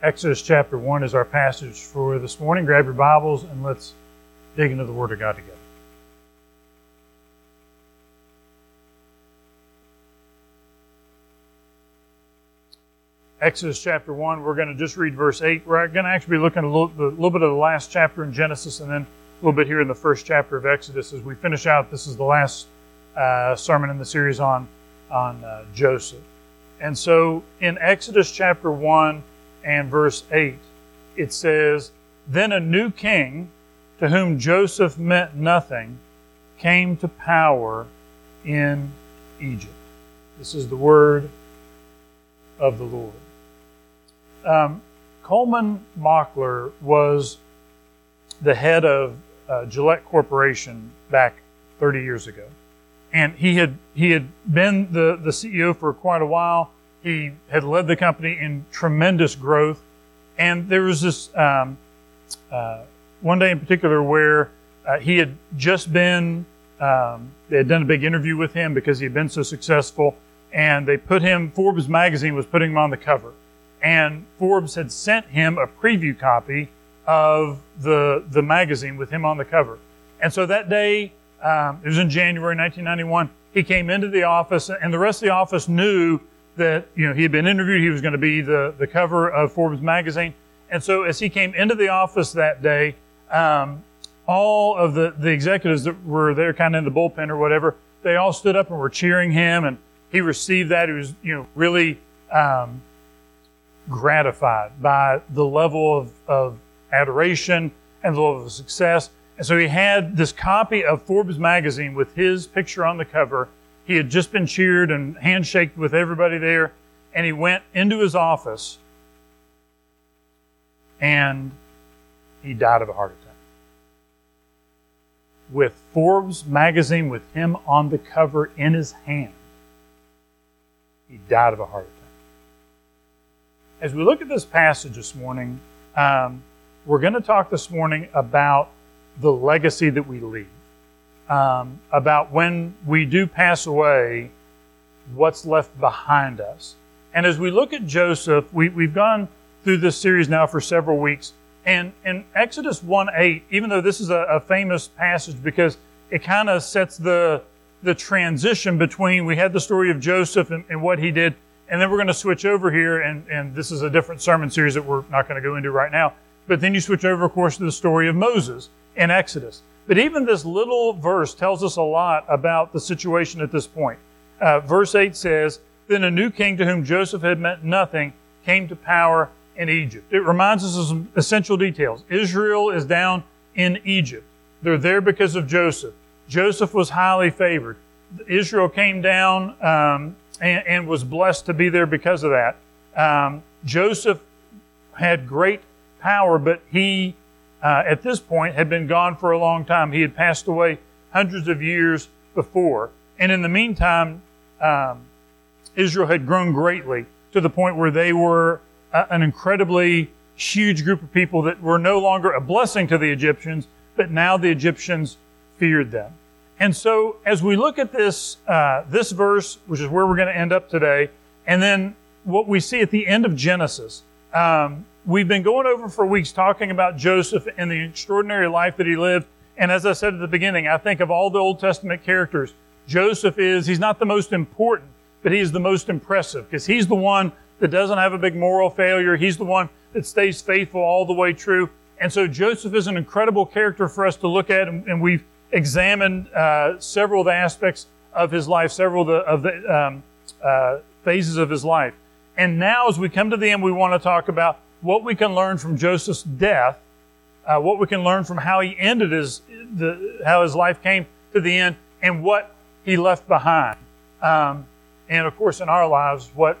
Exodus chapter 1 is our passage for this morning. Grab your Bibles and let's dig into the Word of God together. Exodus chapter 1, we're going to just read verse 8. We're going to actually be looking a little, a little bit of the last chapter in Genesis and then a little bit here in the first chapter of Exodus as we finish out. This is the last uh, sermon in the series on, on uh, Joseph. And so in Exodus chapter 1 and verse 8, it says, Then a new king, to whom Joseph meant nothing, came to power in Egypt. This is the word of the Lord. Um, Colman Mockler was the head of uh, Gillette Corporation back 30 years ago, and he had he had been the the CEO for quite a while. He had led the company in tremendous growth, and there was this um, uh, one day in particular where uh, he had just been um, they had done a big interview with him because he had been so successful, and they put him. Forbes magazine was putting him on the cover and Forbes had sent him a preview copy of the the magazine with him on the cover. And so that day, um, it was in January 1991. He came into the office, and the rest of the office knew that you know he had been interviewed. He was going to be the the cover of Forbes magazine. And so as he came into the office that day, um, all of the the executives that were there, kind of in the bullpen or whatever, they all stood up and were cheering him, and he received that. He was you know really. Um, gratified by the level of, of adoration and the level of success. And so he had this copy of Forbes magazine with his picture on the cover. He had just been cheered and handshaked with everybody there. And he went into his office and he died of a heart attack. With Forbes magazine with him on the cover in his hand, he died of a heart attack as we look at this passage this morning, um, we're going to talk this morning about the legacy that we leave, um, about when we do pass away, what's left behind us. And as we look at Joseph, we, we've gone through this series now for several weeks. And in Exodus 1 8, even though this is a, a famous passage because it kind of sets the, the transition between we had the story of Joseph and, and what he did and then we're going to switch over here, and, and this is a different sermon series that we're not going to go into right now. But then you switch over, of course, to the story of Moses in Exodus. But even this little verse tells us a lot about the situation at this point. Uh, verse 8 says, Then a new king to whom Joseph had meant nothing came to power in Egypt. It reminds us of some essential details. Israel is down in Egypt. They're there because of Joseph. Joseph was highly favored. Israel came down um, and, and was blessed to be there because of that. Um, Joseph had great power, but he, uh, at this point, had been gone for a long time. He had passed away hundreds of years before. And in the meantime, um, Israel had grown greatly to the point where they were uh, an incredibly huge group of people that were no longer a blessing to the Egyptians, but now the Egyptians feared them. And so, as we look at this uh, this verse, which is where we're going to end up today, and then what we see at the end of Genesis, um, we've been going over for weeks talking about Joseph and the extraordinary life that he lived. And as I said at the beginning, I think of all the Old Testament characters, Joseph is he's not the most important, but he's the most impressive because he's the one that doesn't have a big moral failure. He's the one that stays faithful all the way true. And so Joseph is an incredible character for us to look at, and, and we've examined uh, several of the aspects of his life, several of the, of the um, uh, phases of his life. And now, as we come to the end, we want to talk about what we can learn from Joseph's death, uh, what we can learn from how he ended his, the, how his life came to the end, and what he left behind. Um, and of course, in our lives, what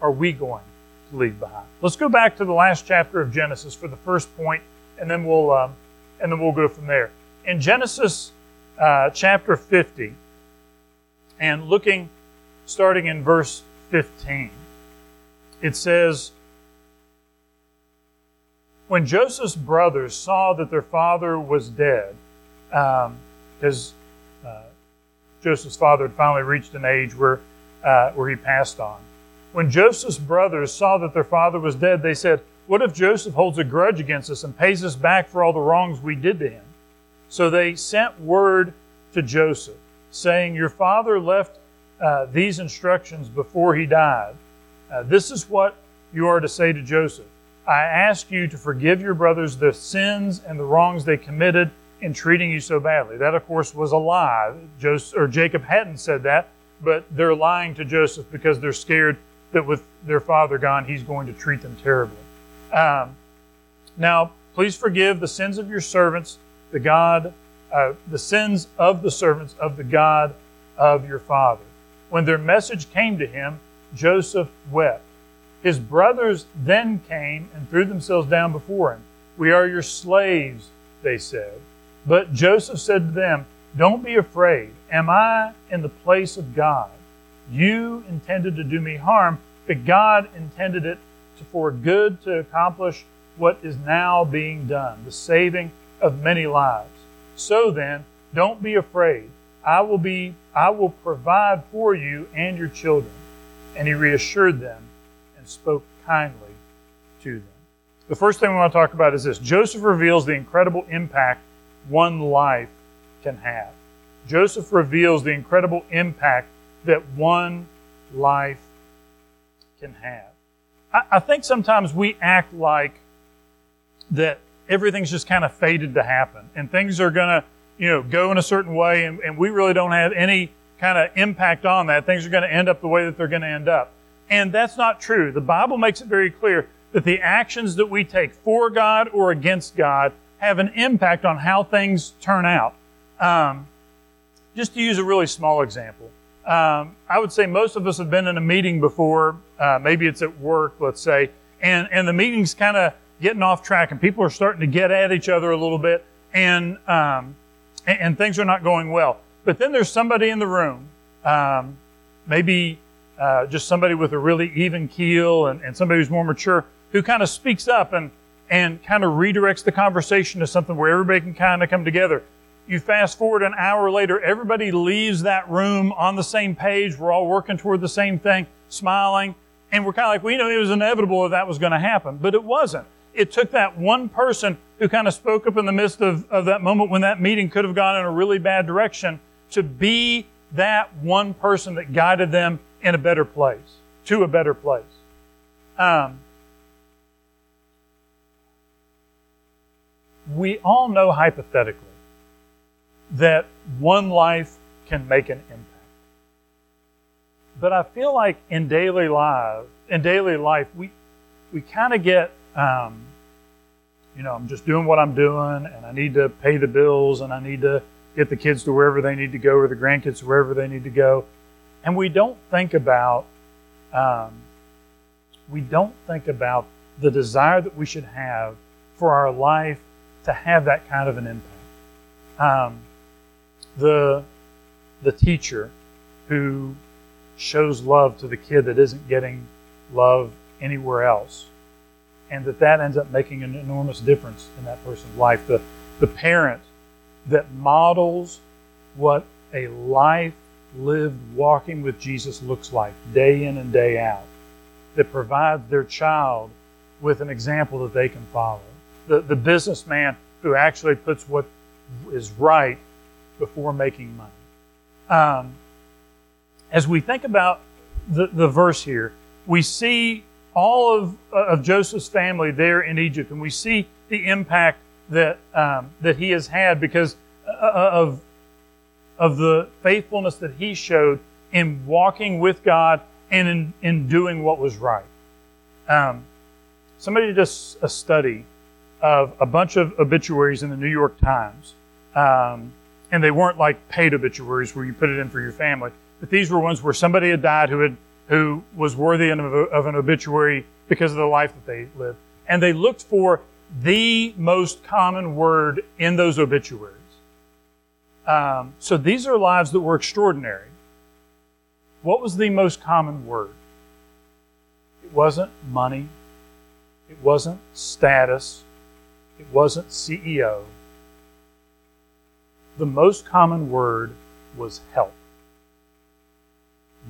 are we going to leave behind? Let's go back to the last chapter of Genesis for the first point, and then we'll um, and then we'll go from there in Genesis uh, chapter 50, and looking, starting in verse 15, it says, When Joseph's brothers saw that their father was dead, because um, uh, Joseph's father had finally reached an age where, uh, where he passed on. When Joseph's brothers saw that their father was dead, they said, What if Joseph holds a grudge against us and pays us back for all the wrongs we did to him? So they sent word to Joseph, saying, Your father left uh, these instructions before he died. Uh, this is what you are to say to Joseph I ask you to forgive your brothers the sins and the wrongs they committed in treating you so badly. That, of course, was a lie. Joseph, or Jacob hadn't said that, but they're lying to Joseph because they're scared that with their father gone, he's going to treat them terribly. Um, now, please forgive the sins of your servants, the God, uh, the sins of the servants of the God of your father. When their message came to him, Joseph wept. His brothers then came and threw themselves down before him. We are your slaves, they said. But Joseph said to them, Don't be afraid. Am I in the place of God? You intended to do me harm, but God intended it for good to accomplish what is now being done, the saving of many lives. So then, don't be afraid. I will be I will provide for you and your children. And he reassured them spoke kindly to them. The first thing we want to talk about is this. Joseph reveals the incredible impact one life can have. Joseph reveals the incredible impact that one life can have. I, I think sometimes we act like that everything's just kind of fated to happen and things are going to, you know, go in a certain way and, and we really don't have any kind of impact on that. Things are going to end up the way that they're going to end up. And that's not true. The Bible makes it very clear that the actions that we take for God or against God have an impact on how things turn out. Um, just to use a really small example, um, I would say most of us have been in a meeting before. Uh, maybe it's at work, let's say, and and the meeting's kind of getting off track, and people are starting to get at each other a little bit, and um, and, and, things are not going well. But then there's somebody in the room, um, maybe uh, just somebody with a really even keel, and, and somebody who's more mature, who kind of speaks up and and kind of redirects the conversation to something where everybody can kind of come together. You fast forward an hour later, everybody leaves that room on the same page. We're all working toward the same thing, smiling. And we're kind of like, we know it was inevitable that that was going to happen, but it wasn't. It took that one person who kind of spoke up in the midst of, of that moment when that meeting could have gone in a really bad direction to be that one person that guided them in a better place, to a better place. Um, we all know hypothetically that one life can make an impact. But I feel like in daily life, in daily life, we we kind of get, um, you know, I'm just doing what I'm doing, and I need to pay the bills, and I need to get the kids to wherever they need to go, or the grandkids to wherever they need to go, and we don't think about, um, we don't think about the desire that we should have for our life to have that kind of an impact. Um, the the teacher who shows love to the kid that isn't getting love anywhere else, and that that ends up making an enormous difference in that person's life. The the parent that models what a life lived walking with Jesus looks like day in and day out, that provides their child with an example that they can follow the, the businessman who actually puts what is right before making money. Um, as we think about the, the verse here, we see all of, of Joseph's family there in Egypt, and we see the impact that, um, that he has had because uh, of, of the faithfulness that he showed in walking with God and in, in doing what was right. Um, somebody did a, a study of a bunch of obituaries in the New York Times. Um, and they weren't like paid obituaries where you put it in for your family, but these were ones where somebody had died who had who was worthy of, of an obituary because of the life that they lived. And they looked for the most common word in those obituaries. Um, so these are lives that were extraordinary. What was the most common word? It wasn't money. It wasn't status. It wasn't CEO. The most common word was help.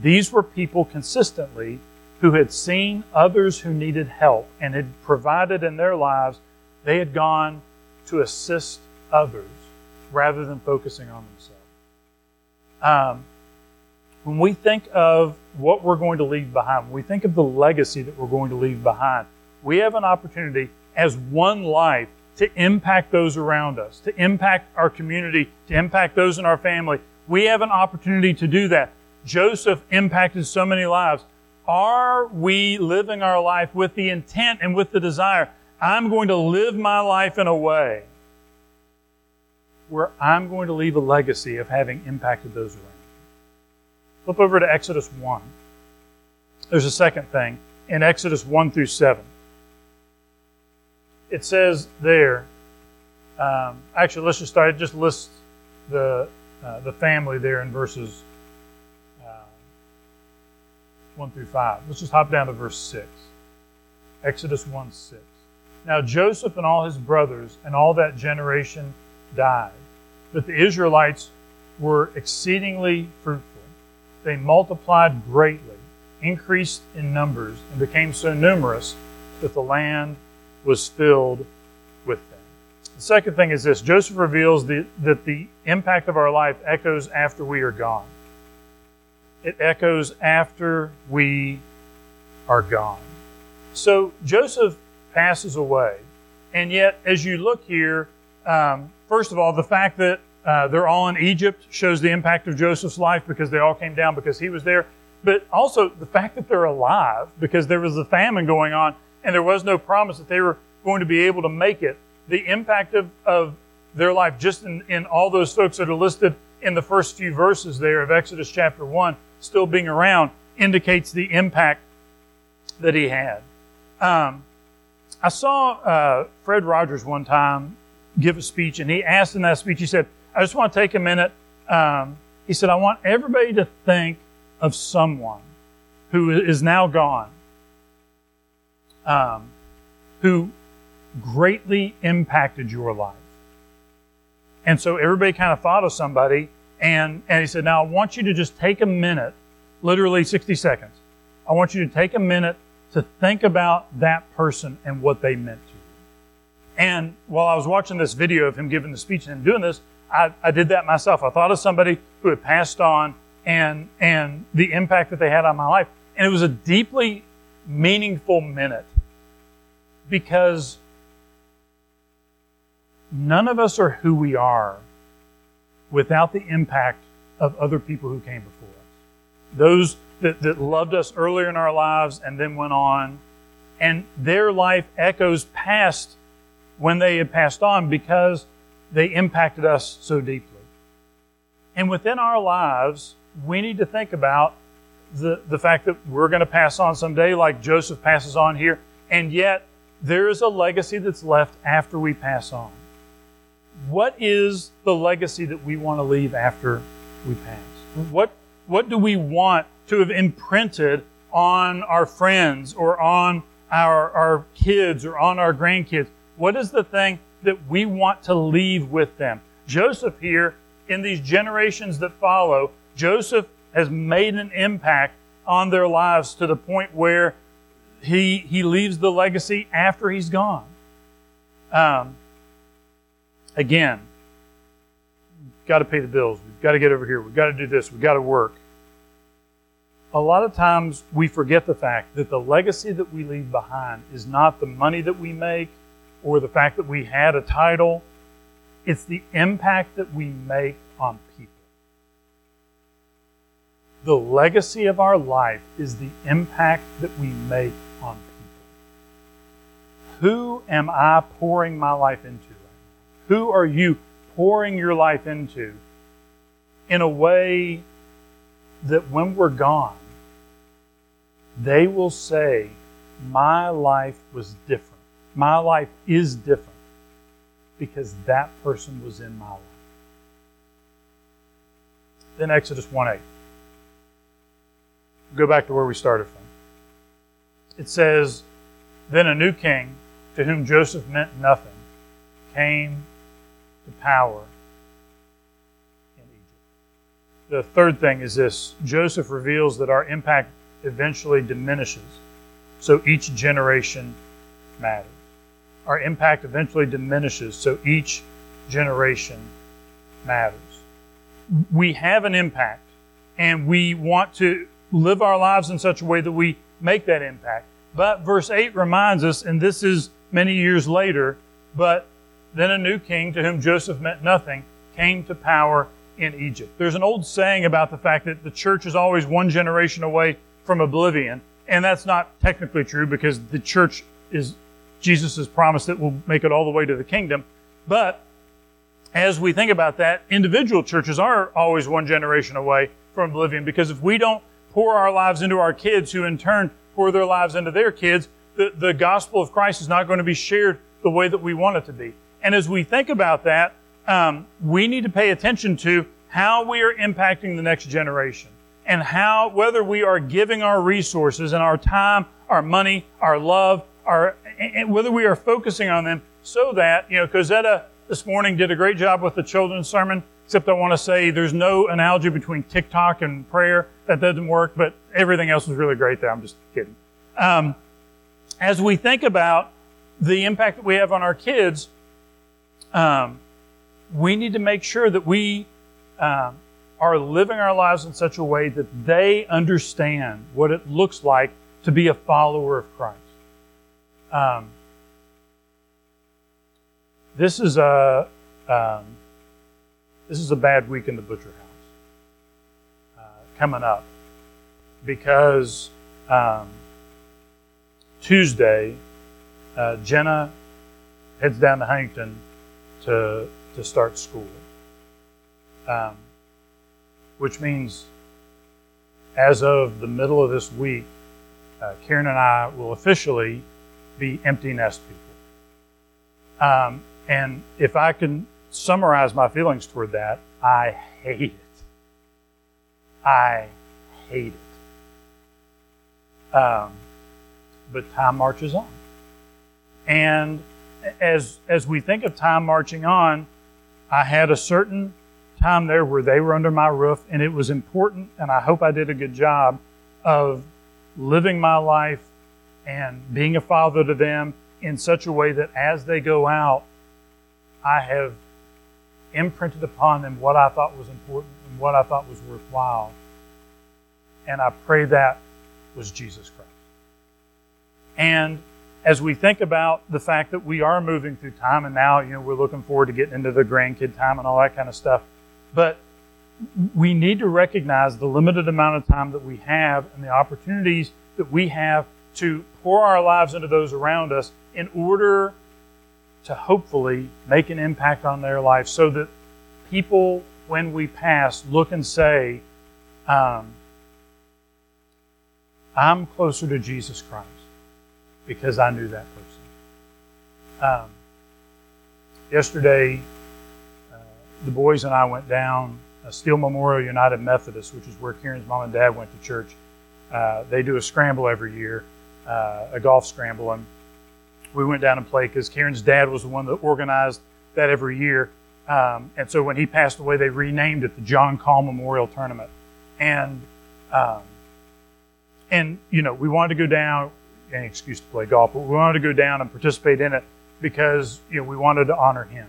These were people consistently who had seen others who needed help and had provided in their lives, they had gone to assist others rather than focusing on themselves. Um, when we think of what we're going to leave behind, when we think of the legacy that we're going to leave behind, we have an opportunity as one life to impact those around us, to impact our community, to impact those in our family. We have an opportunity to do that. Joseph impacted so many lives. Are we living our life with the intent and with the desire? I'm going to live my life in a way where I'm going to leave a legacy of having impacted those around me. Flip over to Exodus 1. There's a second thing in Exodus 1 through 7. It says there, um, actually, let's just start. Just lists the, uh, the family there in verses uh, 1 through 5. Let's just hop down to verse 6. Exodus 1 6. Now Joseph and all his brothers and all that generation died, but the Israelites were exceedingly fruitful. They multiplied greatly, increased in numbers, and became so numerous that the land was filled with them. The second thing is this Joseph reveals the, that the impact of our life echoes after we are gone. It echoes after we are gone. So Joseph passes away. And yet, as you look here, um, first of all, the fact that uh, they're all in Egypt shows the impact of Joseph's life because they all came down because he was there. But also the fact that they're alive because there was a famine going on and there was no promise that they were going to be able to make it. The impact of, of their life, just in, in all those folks that are listed in the first few verses there of Exodus chapter 1, still being around, indicates the impact that he had. Um, I saw uh, Fred Rogers one time give a speech, and he asked in that speech, he said, I just want to take a minute. Um, he said, I want everybody to think of someone who is now gone, um, who greatly impacted your life. And so everybody kind of thought of somebody, and, and he said, Now I want you to just take a minute, literally 60 seconds. I want you to take a minute to think about that person and what they meant. And while I was watching this video of him giving the speech and doing this, I, I did that myself. I thought of somebody who had passed on and and the impact that they had on my life. And it was a deeply meaningful minute because none of us are who we are without the impact of other people who came before us. Those that, that loved us earlier in our lives and then went on. And their life echoes past when they had passed on because they impacted us so deeply. And within our lives, we need to think about the, the fact that we're going to pass on someday, like Joseph passes on here, and yet there is a legacy that's left after we pass on. What is the legacy that we want to leave after we pass? What, what do we want to have imprinted on our friends or on our, our kids or on our grandkids? What is the thing that we want to leave with them? Joseph here, in these generations that follow, Joseph has made an impact on their lives to the point where he, he leaves the legacy after he's gone. Um, again, got to pay the bills. We've got to get over here. We've got to do this. We've got to work a lot of times we forget the fact that the legacy that we leave behind is not the money that we make or the fact that we had a title. It's the impact that we make on people. The legacy of our life is the impact that we make on people. Who am I pouring my life into? Who are you pouring your life into in a way that when we're gone, they will say, My life was different. My life is different because that person was in my life. Then Exodus 1 8. Go back to where we started from. It says, Then a new king, to whom Joseph meant nothing, came to power in Egypt. The third thing is this Joseph reveals that our impact eventually diminishes, so each generation matters. Our impact eventually diminishes, so each generation matters. We have an impact, and we want to live our lives in such a way that we make that impact. But verse 8 reminds us, and this is many years later, but then a new king to whom Joseph meant nothing came to power in Egypt. There's an old saying about the fact that the church is always one generation away from oblivion, and that's not technically true because the church is Jesus' promise that we'll make it all the way to the kingdom. But as we think about that, individual churches are always one generation away from oblivion because if we don't pour our lives into our kids, who in turn pour their lives into their kids, the, the gospel of Christ is not going to be shared the way that we want it to be. And as we think about that, um, we need to pay attention to how we are impacting the next generation and how, whether we are giving our resources and our time, our money, our love, our, and whether we are focusing on them so that, you know, Cosetta this morning did a great job with the children's sermon, except I want to say there's no analogy between TikTok and prayer. That doesn't work, but everything else was really great there. I'm just kidding. Um, as we think about the impact that we have on our kids, um, we need to make sure that we um, are living our lives in such a way that they understand what it looks like to be a follower of Christ. Um, this is a um, this is a bad week in the Butcher house uh, coming up because um, Tuesday uh, Jenna heads down to Huntington to to start school, um, which means as of the middle of this week, uh, Karen and I will officially be empty nest people. Um, and if I can summarize my feelings toward that, I hate it. I hate it. Um, but time marches on. And as as we think of time marching on, I had a certain time there where they were under my roof, and it was important, and I hope I did a good job of living my life and being a father to them in such a way that as they go out, I have imprinted upon them what I thought was important and what I thought was worthwhile. And I pray that was Jesus Christ. And as we think about the fact that we are moving through time and now, you know, we're looking forward to getting into the grandkid time and all that kind of stuff. But we need to recognize the limited amount of time that we have and the opportunities that we have to pour our lives into those around us in order to hopefully make an impact on their life so that people, when we pass, look and say, um, I'm closer to Jesus Christ because I knew that person. Um, yesterday, uh, the boys and I went down uh, Steel Memorial United Methodist, which is where Karen's mom and dad went to church. Uh, they do a scramble every year, uh, a golf scramble, and we went down and played because Karen's dad was the one that organized that every year. Um, and so when he passed away, they renamed it the John Call Memorial Tournament. And um, and you know we wanted to go down any excuse to play golf, but we wanted to go down and participate in it because you know we wanted to honor him.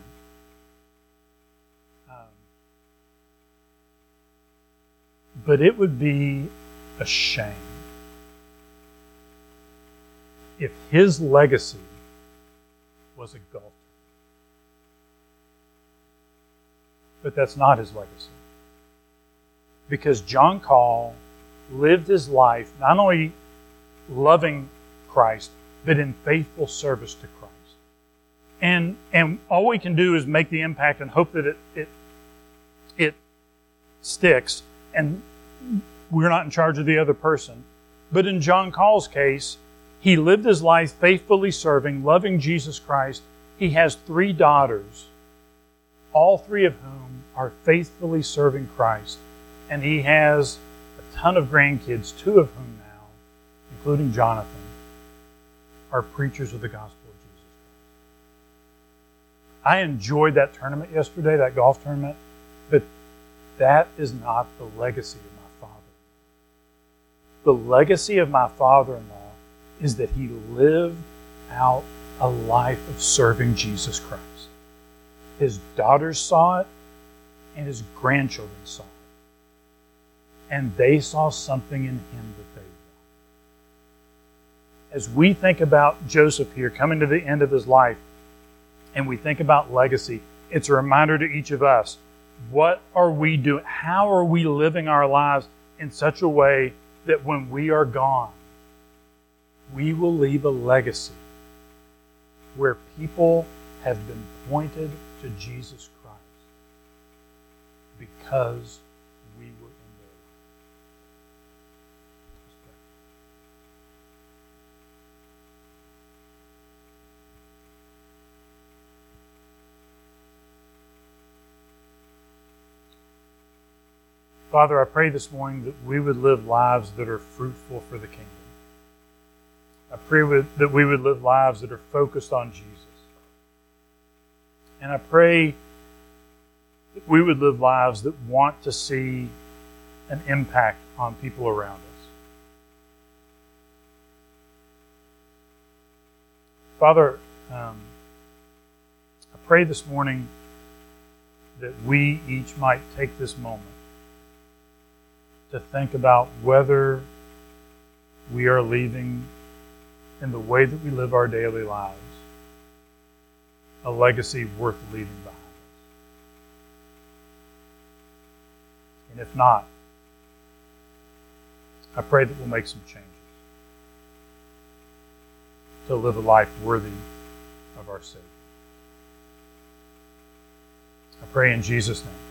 Um, but it would be a shame if his legacy was a golf. But that's not his legacy. Because John Call lived his life not only loving Christ, but in faithful service to Christ. And and all we can do is make the impact and hope that it it it sticks and we're not in charge of the other person. But in John Call's case, he lived his life faithfully serving, loving Jesus Christ. He has three daughters, all three of whom are faithfully serving Christ. And he has a ton of grandkids, two of whom now, including Jonathan, are preachers of the gospel of Jesus Christ. I enjoyed that tournament yesterday, that golf tournament, but that is not the legacy of my father. The legacy of my father in law is that he lived out a life of serving Jesus Christ. His daughters saw it, and his grandchildren saw it. And they saw something in him that they wanted. As we think about Joseph here coming to the end of his life, and we think about legacy, it's a reminder to each of us what are we doing? How are we living our lives in such a way that when we are gone, we will leave a legacy where people have been pointed to Jesus Christ because we were in their life. Father, I pray this morning that we would live lives that are fruitful for the kingdom. I pray that we would live lives that are focused on Jesus. And I pray that we would live lives that want to see an impact on people around us. Father, um, I pray this morning that we each might take this moment to think about whether we are leaving in the way that we live our daily lives a legacy worth leaving behind us. And if not, I pray that we'll make some changes to live a life worthy of our Savior. I pray in Jesus' name.